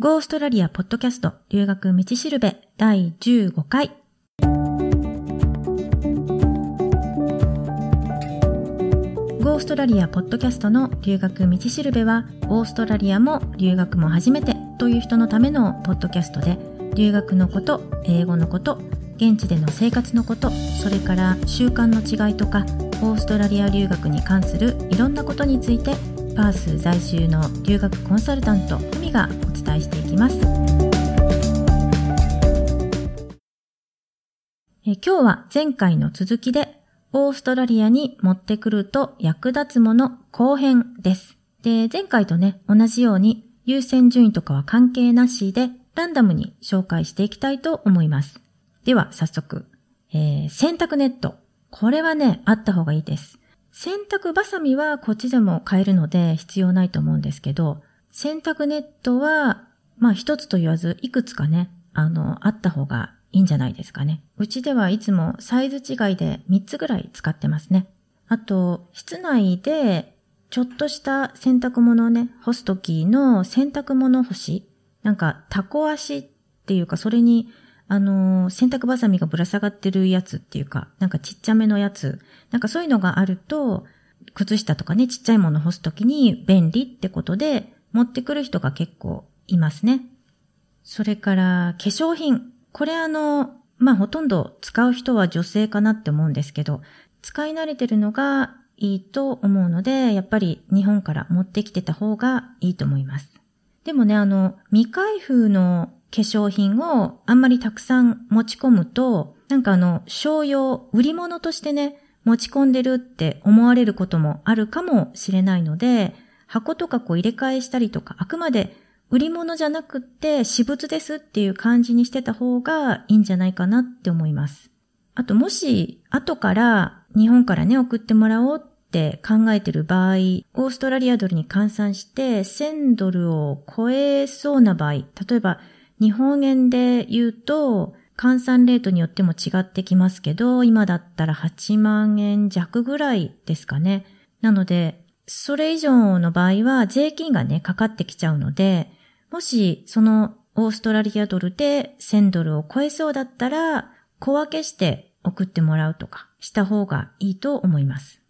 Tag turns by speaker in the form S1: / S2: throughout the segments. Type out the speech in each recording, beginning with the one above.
S1: ゴーストラリアポッドキャスト留学道しるべ第15回。ゴーストラリアポッドキャストの留学道しるべは、オーストラリアも留学も初めてという人のためのポッドキャストで、留学のこと、英語のこと、現地での生活のこと、それから習慣の違いとか、オーストラリア留学に関するいろんなことについて、パース在住の留学コンサルタント、ふみがお伝えしていきます。え今日は前回の続きで、オーストラリアに持ってくると役立つもの後編です。で、前回とね、同じように優先順位とかは関係なしで、ランダムに紹介していきたいと思います。では、早速、えー、洗濯ネット。これはね、あった方がいいです。洗濯バサミはこっちでも買えるので必要ないと思うんですけど、洗濯ネットは、まあ一つと言わず、いくつかね、あの、あった方がいいんじゃないですかね。うちではいつもサイズ違いで3つぐらい使ってますね。あと、室内でちょっとした洗濯物をね、干すときの洗濯物干し。なんか、タコ足っていうか、それにあの、洗濯バサミがぶら下がってるやつっていうか、なんかちっちゃめのやつ、なんかそういうのがあると、靴下とかね、ちっちゃいもの干すときに便利ってことで、持ってくる人が結構いますね。それから、化粧品。これあの、まあ、ほとんど使う人は女性かなって思うんですけど、使い慣れてるのがいいと思うので、やっぱり日本から持ってきてた方がいいと思います。でもね、あの、未開封の化粧品をあんまりたくさん持ち込むと、なんかあの、商用、売り物としてね、持ち込んでるって思われることもあるかもしれないので、箱とかこう入れ替えしたりとか、あくまで売り物じゃなくって私物ですっていう感じにしてた方がいいんじゃないかなって思います。あともし、後から日本からね、送ってもらおうって考えてる場合、オーストラリアドルに換算して1000ドルを超えそうな場合、例えば日本円で言うと、換算レートによっても違ってきますけど、今だったら8万円弱ぐらいですかね。なので、それ以上の場合は税金がね、かかってきちゃうので、もしそのオーストラリアドルで1000ドルを超えそうだったら、小分けして送ってもらうとかした方がいいと思います。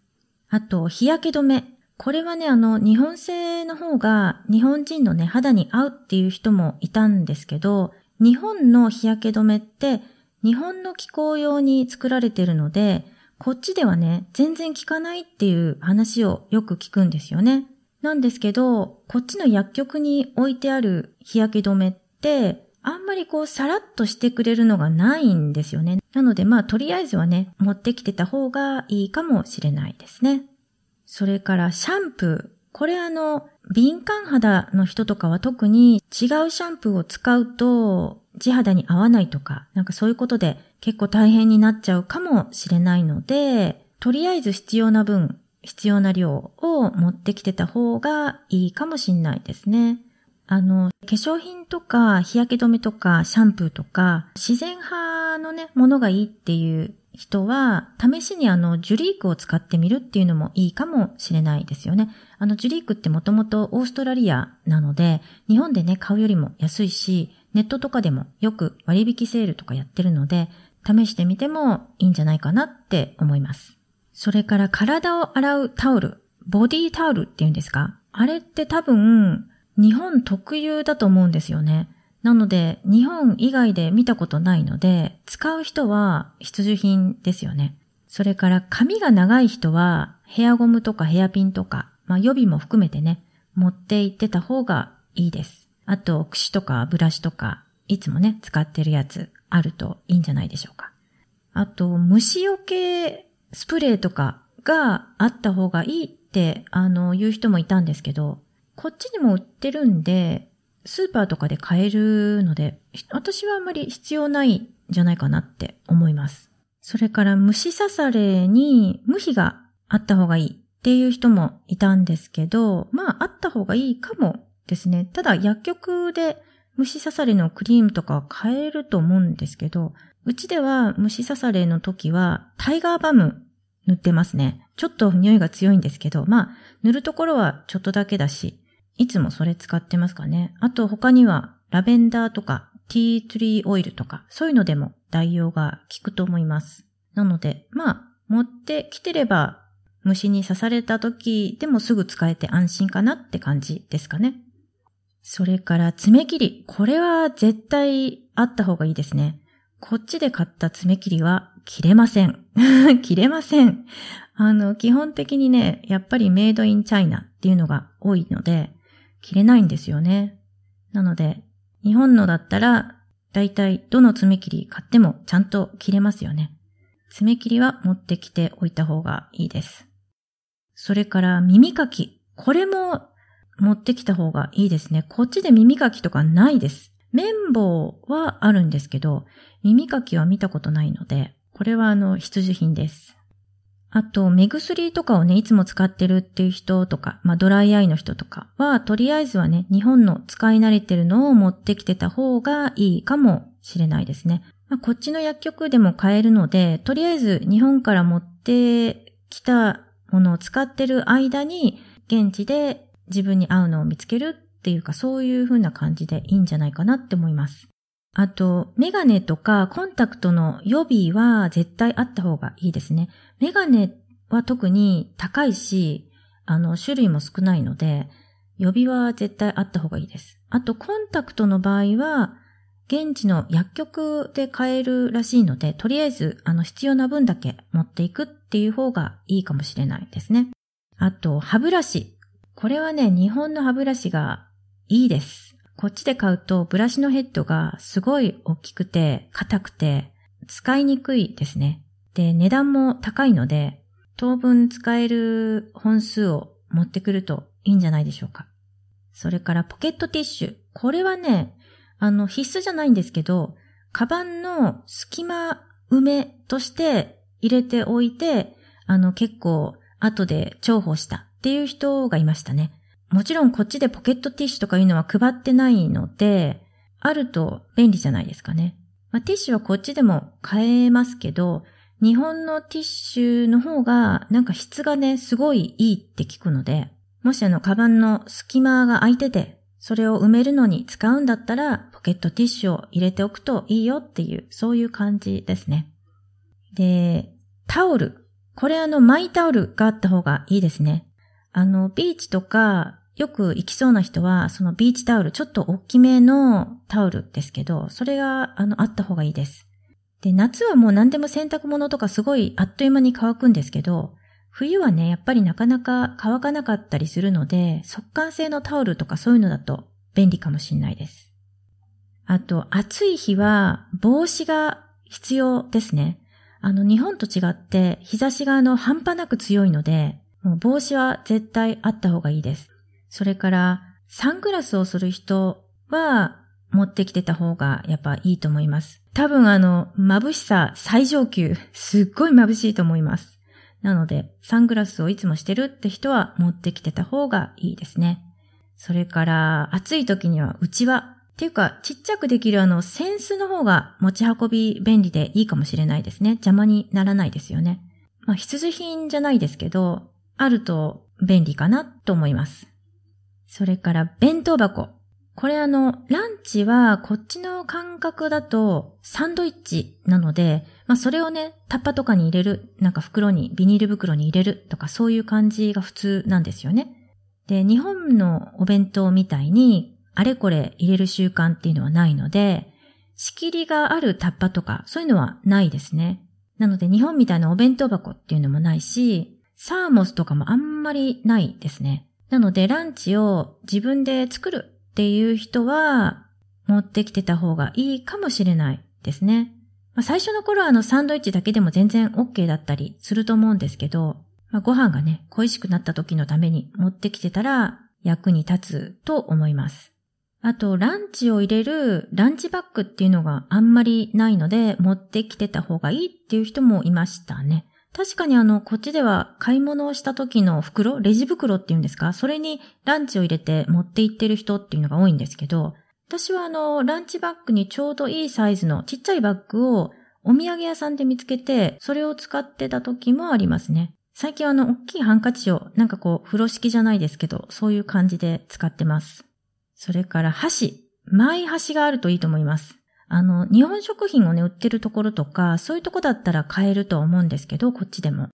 S1: あと、日焼け止め。これはね、あの、日本製の方が日本人のね、肌に合うっていう人もいたんですけど、日本の日焼け止めって日本の気候用に作られてるので、こっちではね、全然効かないっていう話をよく聞くんですよね。なんですけど、こっちの薬局に置いてある日焼け止めって、あんまりこうさらっとしてくれるのがないんですよね。なのでまあとりあえずはね、持ってきてた方がいいかもしれないですね。それからシャンプー。これあの、敏感肌の人とかは特に違うシャンプーを使うと地肌に合わないとか、なんかそういうことで結構大変になっちゃうかもしれないので、とりあえず必要な分、必要な量を持ってきてた方がいいかもしんないですね。あの、化粧品とか日焼け止めとかシャンプーとか自然派のね、ものがいいっていう人は、試しにあの、ジュリークを使ってみるっていうのもいいかもしれないですよね。あの、ジュリークってもともとオーストラリアなので、日本でね、買うよりも安いし、ネットとかでもよく割引セールとかやってるので、試してみてもいいんじゃないかなって思います。それから体を洗うタオル、ボディタオルっていうんですか？あれって多分、日本特有だと思うんですよね。なので、日本以外で見たことないので、使う人は必需品ですよね。それから髪が長い人はヘアゴムとかヘアピンとか、まあ予備も含めてね、持って行ってた方がいいです。あと、櫛とかブラシとか、いつもね、使ってるやつあるといいんじゃないでしょうか。あと、虫除けスプレーとかがあった方がいいって、あの、言う人もいたんですけど、こっちにも売ってるんで、スーパーとかで買えるので、私はあんまり必要ないんじゃないかなって思います。それから虫刺されに無比があった方がいいっていう人もいたんですけど、まああった方がいいかもですね。ただ薬局で虫刺されのクリームとかは買えると思うんですけど、うちでは虫刺されの時はタイガーバム塗ってますね。ちょっと匂いが強いんですけど、まあ塗るところはちょっとだけだし、いつもそれ使ってますかね。あと他には、ラベンダーとかティートリーオイルとか、そういうのでも代用が効くと思います。なので、まあ、持ってきてれば、虫に刺された時でもすぐ使えて安心かなって感じですかね。それから爪切り。これは絶対あった方がいいですね。こっちで買った爪切りは切れません。切れません。あの、基本的にね、やっぱりメイドインチャイナっていうのが多いので、切れないんですよね。なので、日本のだったら、だいたいどの爪切り買ってもちゃんと切れますよね。爪切りは持ってきておいた方がいいです。それから耳かき。これも持ってきた方がいいですね。こっちで耳かきとかないです。綿棒はあるんですけど、耳かきは見たことないので、これはあの必需品です。あと、目薬とかをね、いつも使ってるっていう人とか、まあドライアイの人とかは、とりあえずはね、日本の使い慣れてるのを持ってきてた方がいいかもしれないですね。まあ、こっちの薬局でも買えるので、とりあえず日本から持ってきたものを使ってる間に、現地で自分に合うのを見つけるっていうか、そういう風な感じでいいんじゃないかなって思います。あと、メガネとかコンタクトの予備は絶対あった方がいいですね。メガネは特に高いし、あの、種類も少ないので、予備は絶対あった方がいいです。あと、コンタクトの場合は、現地の薬局で買えるらしいので、とりあえず、あの、必要な分だけ持っていくっていう方がいいかもしれないですね。あと、歯ブラシ。これはね、日本の歯ブラシがいいです。こっちで買うと、ブラシのヘッドがすごい大きくて、硬くて、使いにくいですね。で、値段も高いので、当分使える本数を持ってくるといいんじゃないでしょうか。それからポケットティッシュ。これはね、あの、必須じゃないんですけど、カバンの隙間埋めとして入れておいて、あの、結構後で重宝したっていう人がいましたね。もちろんこっちでポケットティッシュとかいうのは配ってないので、あると便利じゃないですかね。まあ、ティッシュはこっちでも買えますけど、日本のティッシュの方がなんか質がね、すごいいいって聞くので、もしあの、カバンの隙間が空いてて、それを埋めるのに使うんだったら、ポケットティッシュを入れておくといいよっていう、そういう感じですね。で、タオル。これあの、マイタオルがあった方がいいですね。あの、ビーチとか、よく行きそうな人は、そのビーチタオル、ちょっと大きめのタオルですけど、それが、あの、あった方がいいです。で、夏はもう何でも洗濯物とかすごいあっという間に乾くんですけど、冬はね、やっぱりなかなか乾かなかったりするので、速乾性のタオルとかそういうのだと便利かもしれないです。あと、暑い日は帽子が必要ですね。あの、日本と違って日差しがあの半端なく強いので、もう帽子は絶対あった方がいいです。それから、サングラスをする人は持ってきてた方がやっぱいいと思います。多分あの、眩しさ最上級、すっごい眩しいと思います。なので、サングラスをいつもしてるって人は持ってきてた方がいいですね。それから、暑い時には内輪。っていうか、ちっちゃくできるあの、センスの方が持ち運び便利でいいかもしれないですね。邪魔にならないですよね。まあ、必需品じゃないですけど、あると便利かなと思います。それから、弁当箱。これあの、ランチはこっちの感覚だとサンドイッチなので、まあそれをね、タッパとかに入れる、なんか袋に、ビニール袋に入れるとかそういう感じが普通なんですよね。で、日本のお弁当みたいに、あれこれ入れる習慣っていうのはないので、仕切りがあるタッパとか、そういうのはないですね。なので日本みたいなお弁当箱っていうのもないし、サーモスとかもあんまりないですね。なのでランチを自分で作るっていう人は、持ってきてた方がいいかもしれないですね。まあ、最初の頃はあのサンドイッチだけでも全然 OK だったりすると思うんですけど、まあ、ご飯がね、恋しくなった時のために持ってきてたら役に立つと思います。あと、ランチを入れるランチバッグっていうのがあんまりないので、持ってきてた方がいいっていう人もいましたね。確かにあの、こっちでは買い物をした時の袋、レジ袋っていうんですか？それにランチを入れて持って行ってる人っていうのが多いんですけど、私はあの、ランチバッグにちょうどいいサイズのちっちゃいバッグをお土産屋さんで見つけて、それを使ってた時もありますね。最近はあの、大きいハンカチをなんかこう、風呂敷じゃないですけど、そういう感じで使ってます。それから箸。マイ箸があるといいと思います。あの、日本食品をね、売ってるところとか、そういうとこだったら買えると思うんですけど、こっちでも。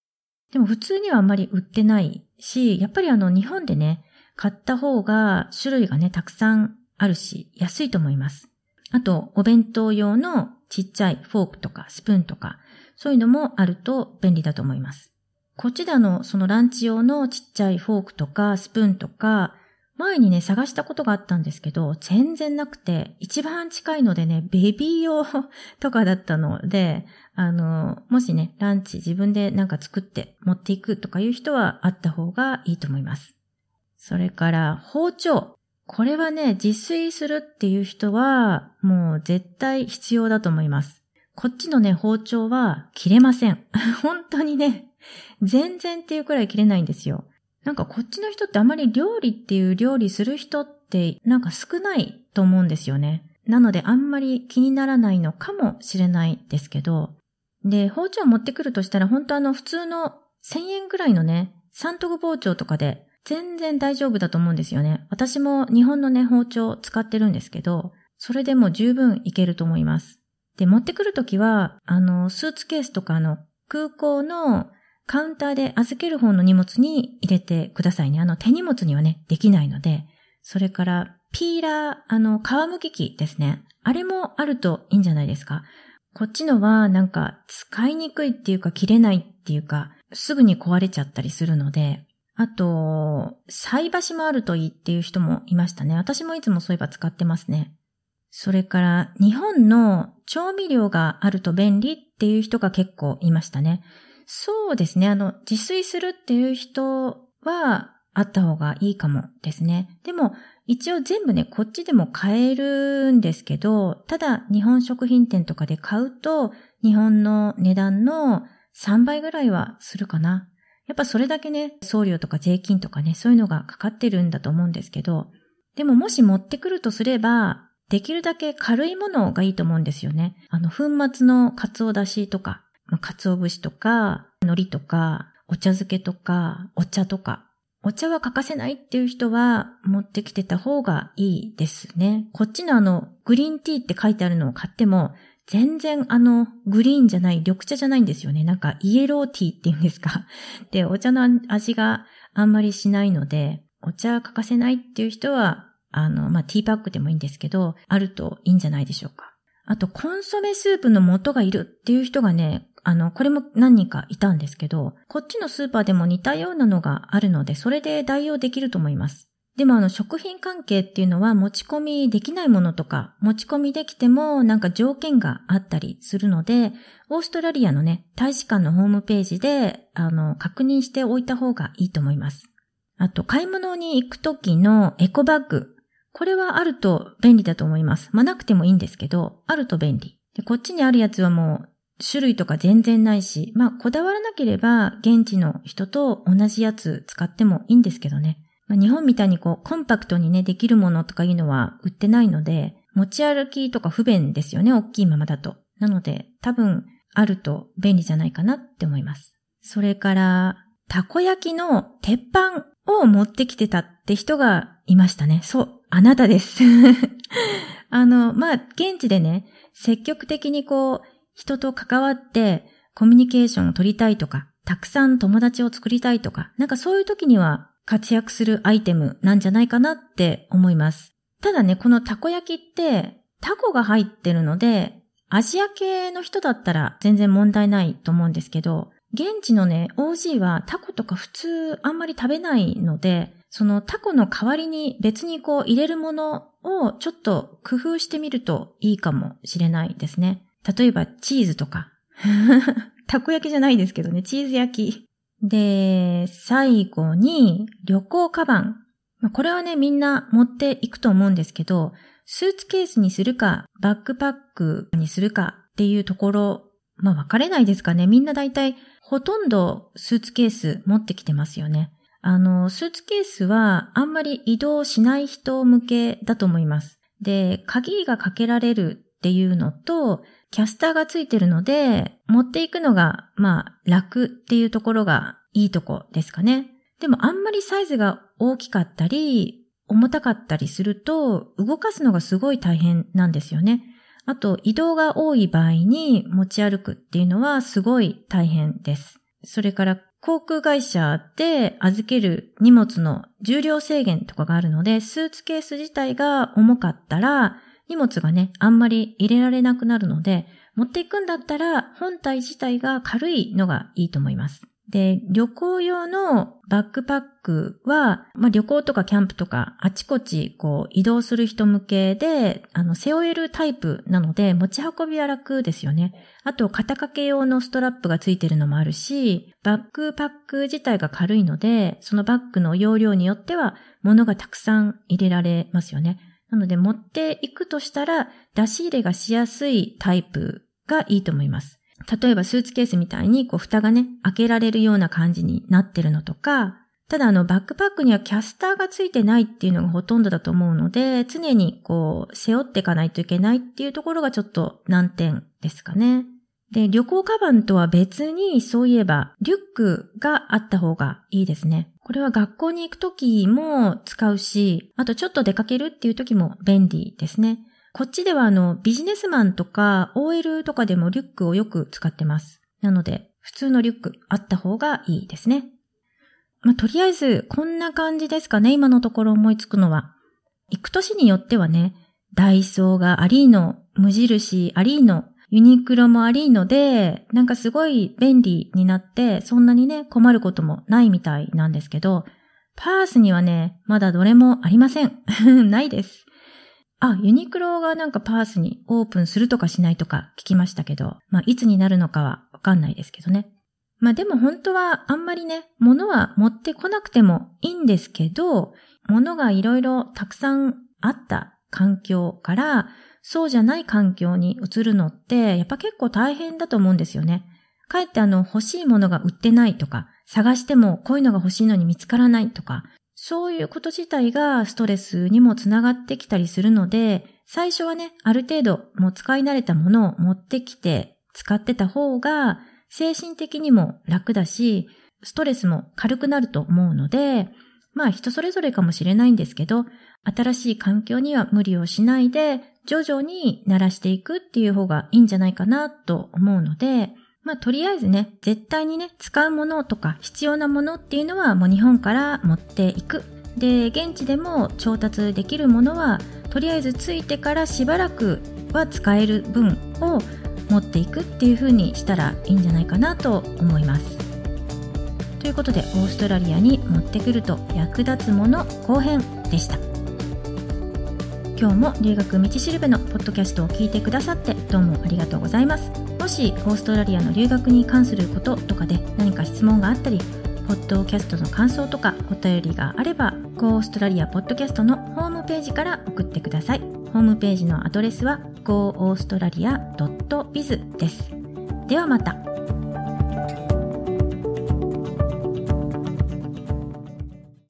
S1: でも普通にはあんまり売ってないし、やっぱりあの、日本でね、買った方が種類がね、たくさんあるし、安いと思います。あと、お弁当用のちっちゃいフォークとかスプーンとか、そういうのもあると便利だと思います。こっちであの、そのランチ用のちっちゃいフォークとかスプーンとか、前にね、探したことがあったんですけど、全然なくて、一番近いのでね、ベビー用とかだったので、あの、もしね、ランチ自分でなんか作って持っていくとかいう人はあった方がいいと思います。それから、包丁。これはね、自炊するっていう人は、もう絶対必要だと思います。こっちのね、包丁は切れません。本当にね、全然っていうくらい切れないんですよ。なんかこっちの人ってあまり料理っていう料理する人ってなんか少ないと思うんですよね。なのであんまり気にならないのかもしれないですけど。で、包丁持ってくるとしたら本当あの普通の1000円くらいのね、三徳包丁とかで全然大丈夫だと思うんですよね。私も日本のね、包丁使ってるんですけど、それでも十分いけると思います。で、持ってくるときは、あの、スーツケースとかの空港のカウンターで預ける方の荷物に入れてくださいね。あの手荷物にはね、できないので。それから、ピーラー、あの、皮むき器ですね。あれもあるといいんじゃないですか。こっちのはなんか使いにくいっていうか切れないっていうか、すぐに壊れちゃったりするので、あと、菜箸もあるといいっていう人もいましたね。私もいつもそういえば使ってますね。それから、日本の調味料があると便利っていう人が結構いましたね。そうですね。あの、自炊するっていう人は、あった方がいいかもですね。でも、一応全部ね、こっちでも買えるんですけど、ただ日本食品店とかで買うと、日本の値段の3倍ぐらいはするかな。やっぱそれだけね、送料とか税金とかね、そういうのがかかってるんだと思うんですけど、でももし持ってくるとすれば、できるだけ軽いものがいいと思うんですよね。あの、粉末のカツオだしとか、鰹節とか、海苔とか、お茶漬けとか、お茶とか。お茶は欠かせないっていう人は持ってきてた方がいいですね。こっちのあの、グリーンティーって書いてあるのを買っても、全然あの、グリーンじゃない、緑茶じゃないんですよね。なんか、イエローティーって言うんですか。で、お茶の味があんまりしないので、お茶欠かせないっていう人は、あの、まあ、ティーパックでもいいんですけど、あるといいんじゃないでしょうか。あと、コンソメスープの素がいるっていう人がね、あの、これも何人かいたんですけど、こっちのスーパーでも似たようなのがあるので、それで代用できると思います。でもあの食品関係っていうのは持ち込みできないものとか、持ち込みできてもなんか条件があったりするので、オーストラリアのね、大使館のホームページで、あの、確認しておいた方がいいと思います。あと、買い物に行くときのエコバッグ。これはあると便利だと思います。まあ、なくてもいいんですけど、あると便利。で、こっちにあるやつはもう種類とか全然ないし、まあ、こだわらなければ現地の人と同じやつ使ってもいいんですけどね。まあ、日本みたいにこう、コンパクトにね、できるものとかいうのは売ってないので、持ち歩きとか不便ですよね、大きいままだと。なので、多分、あると便利じゃないかなって思います。それから、たこ焼きの鉄板を持ってきてたって人がいましたね。そう、あなたです。あの、まあ、現地でね、積極的にこう、人と関わってコミュニケーションを取りたいとか、たくさん友達を作りたいとか、なんかそういう時には活躍するアイテムなんじゃないかなって思います。ただね、このたこ焼きってタコが入ってるので、アジア系の人だったら全然問題ないと思うんですけど、現地のね、OG はタコとか普通あんまり食べないので、そのタコの代わりに別にこう入れるものをちょっと工夫してみるといいかもしれないですね。例えばチーズとか。たこ焼きじゃないですけどね、チーズ焼き。で、最後に旅行カバン。これはね、みんな持っていくと思うんですけど、スーツケースにするか、バックパックにするかっていうところ、まあ分かれないですかね。みんな大体ほとんどスーツケース持ってきてますよね。あの、スーツケースはあんまり移動しない人向けだと思います。で、鍵がかけられるっていうのと、キャスターがついてるので、持っていくのが、まあ、楽っていうところがいいとこですかね。でもあんまりサイズが大きかったり、重たかったりすると、動かすのがすごい大変なんですよね。あと、移動が多い場合に持ち歩くっていうのはすごい大変です。それから、航空会社で預ける荷物の重量制限とかがあるので、スーツケース自体が重かったら、荷物がね、あんまり入れられなくなるので、持っていくんだったら本体自体が軽いのがいいと思います。で、旅行用のバックパックは、まあ、旅行とかキャンプとか、あちこちこう移動する人向けで、あの、背負えるタイプなので、持ち運びは楽ですよね。あと、肩掛け用のストラップがついてるのもあるし、バックパック自体が軽いので、そのバッグの容量によっては、物がたくさん入れられますよね。なので、持っていくとしたら、出し入れがしやすいタイプがいいと思います。例えばスーツケースみたいにこう蓋がね、開けられるような感じになってるのとか、ただあのバックパックにはキャスターがついてないっていうのがほとんどだと思うので、常にこう背負っていかないといけないっていうところがちょっと難点ですかね。で、旅行カバンとは別にそういえばリュックがあった方がいいですね。これは学校に行くときも使うし、あとちょっと出かけるっていうときも便利ですね。こっちではあの、ビジネスマンとか OL とかでもリュックをよく使ってます。なので、普通のリュックあった方がいいですね。まあ、とりあえず、こんな感じですかね、今のところ思いつくのは。行く年によってはね、ダイソーがありの、無印ありの、ユニクロもありので、なんかすごい便利になって、そんなにね、困ることもないみたいなんですけど、パースにはね、まだどれもありません。ないです。あ、ユニクロがなんかパースにオープンするとかしないとか聞きましたけど、まあ、いつになるのかはわかんないですけどね。まあでも本当はあんまりね、物は持ってこなくてもいいんですけど、物がいろいろたくさんあった環境から、そうじゃない環境に移るのって、やっぱ結構大変だと思うんですよね。かえってあの欲しいものが売ってないとか、探してもこういうのが欲しいのに見つからないとか、そういうこと自体がストレスにもつながってきたりするので、最初はね、ある程度もう使い慣れたものを持ってきて使ってた方が精神的にも楽だし、ストレスも軽くなると思うので、まあ人それぞれかもしれないんですけど、新しい環境には無理をしないで、徐々に慣らしていくっていう方がいいんじゃないかなと思うので、まあ、とりあえずね、絶対にね、使うものとか必要なものっていうのはもう日本から持っていく。で、現地でも調達できるものは、とりあえずついてからしばらくは使える分を持っていくっていう風にしたらいいんじゃないかなと思います。ということで、オーストラリアに持ってくると役立つもの後編でした。今日も留学道しるべのポッドキャストを聞いてくださってどうもありがとうございます。もしオーストラリアの留学に関することとかで何か質問があったり、ポッドキャストの感想とかお便りがあれば、Go オーストラリアポッドキャストのホームページから送ってください。ホームページのアドレスは goaustralia.biz です。ではまた。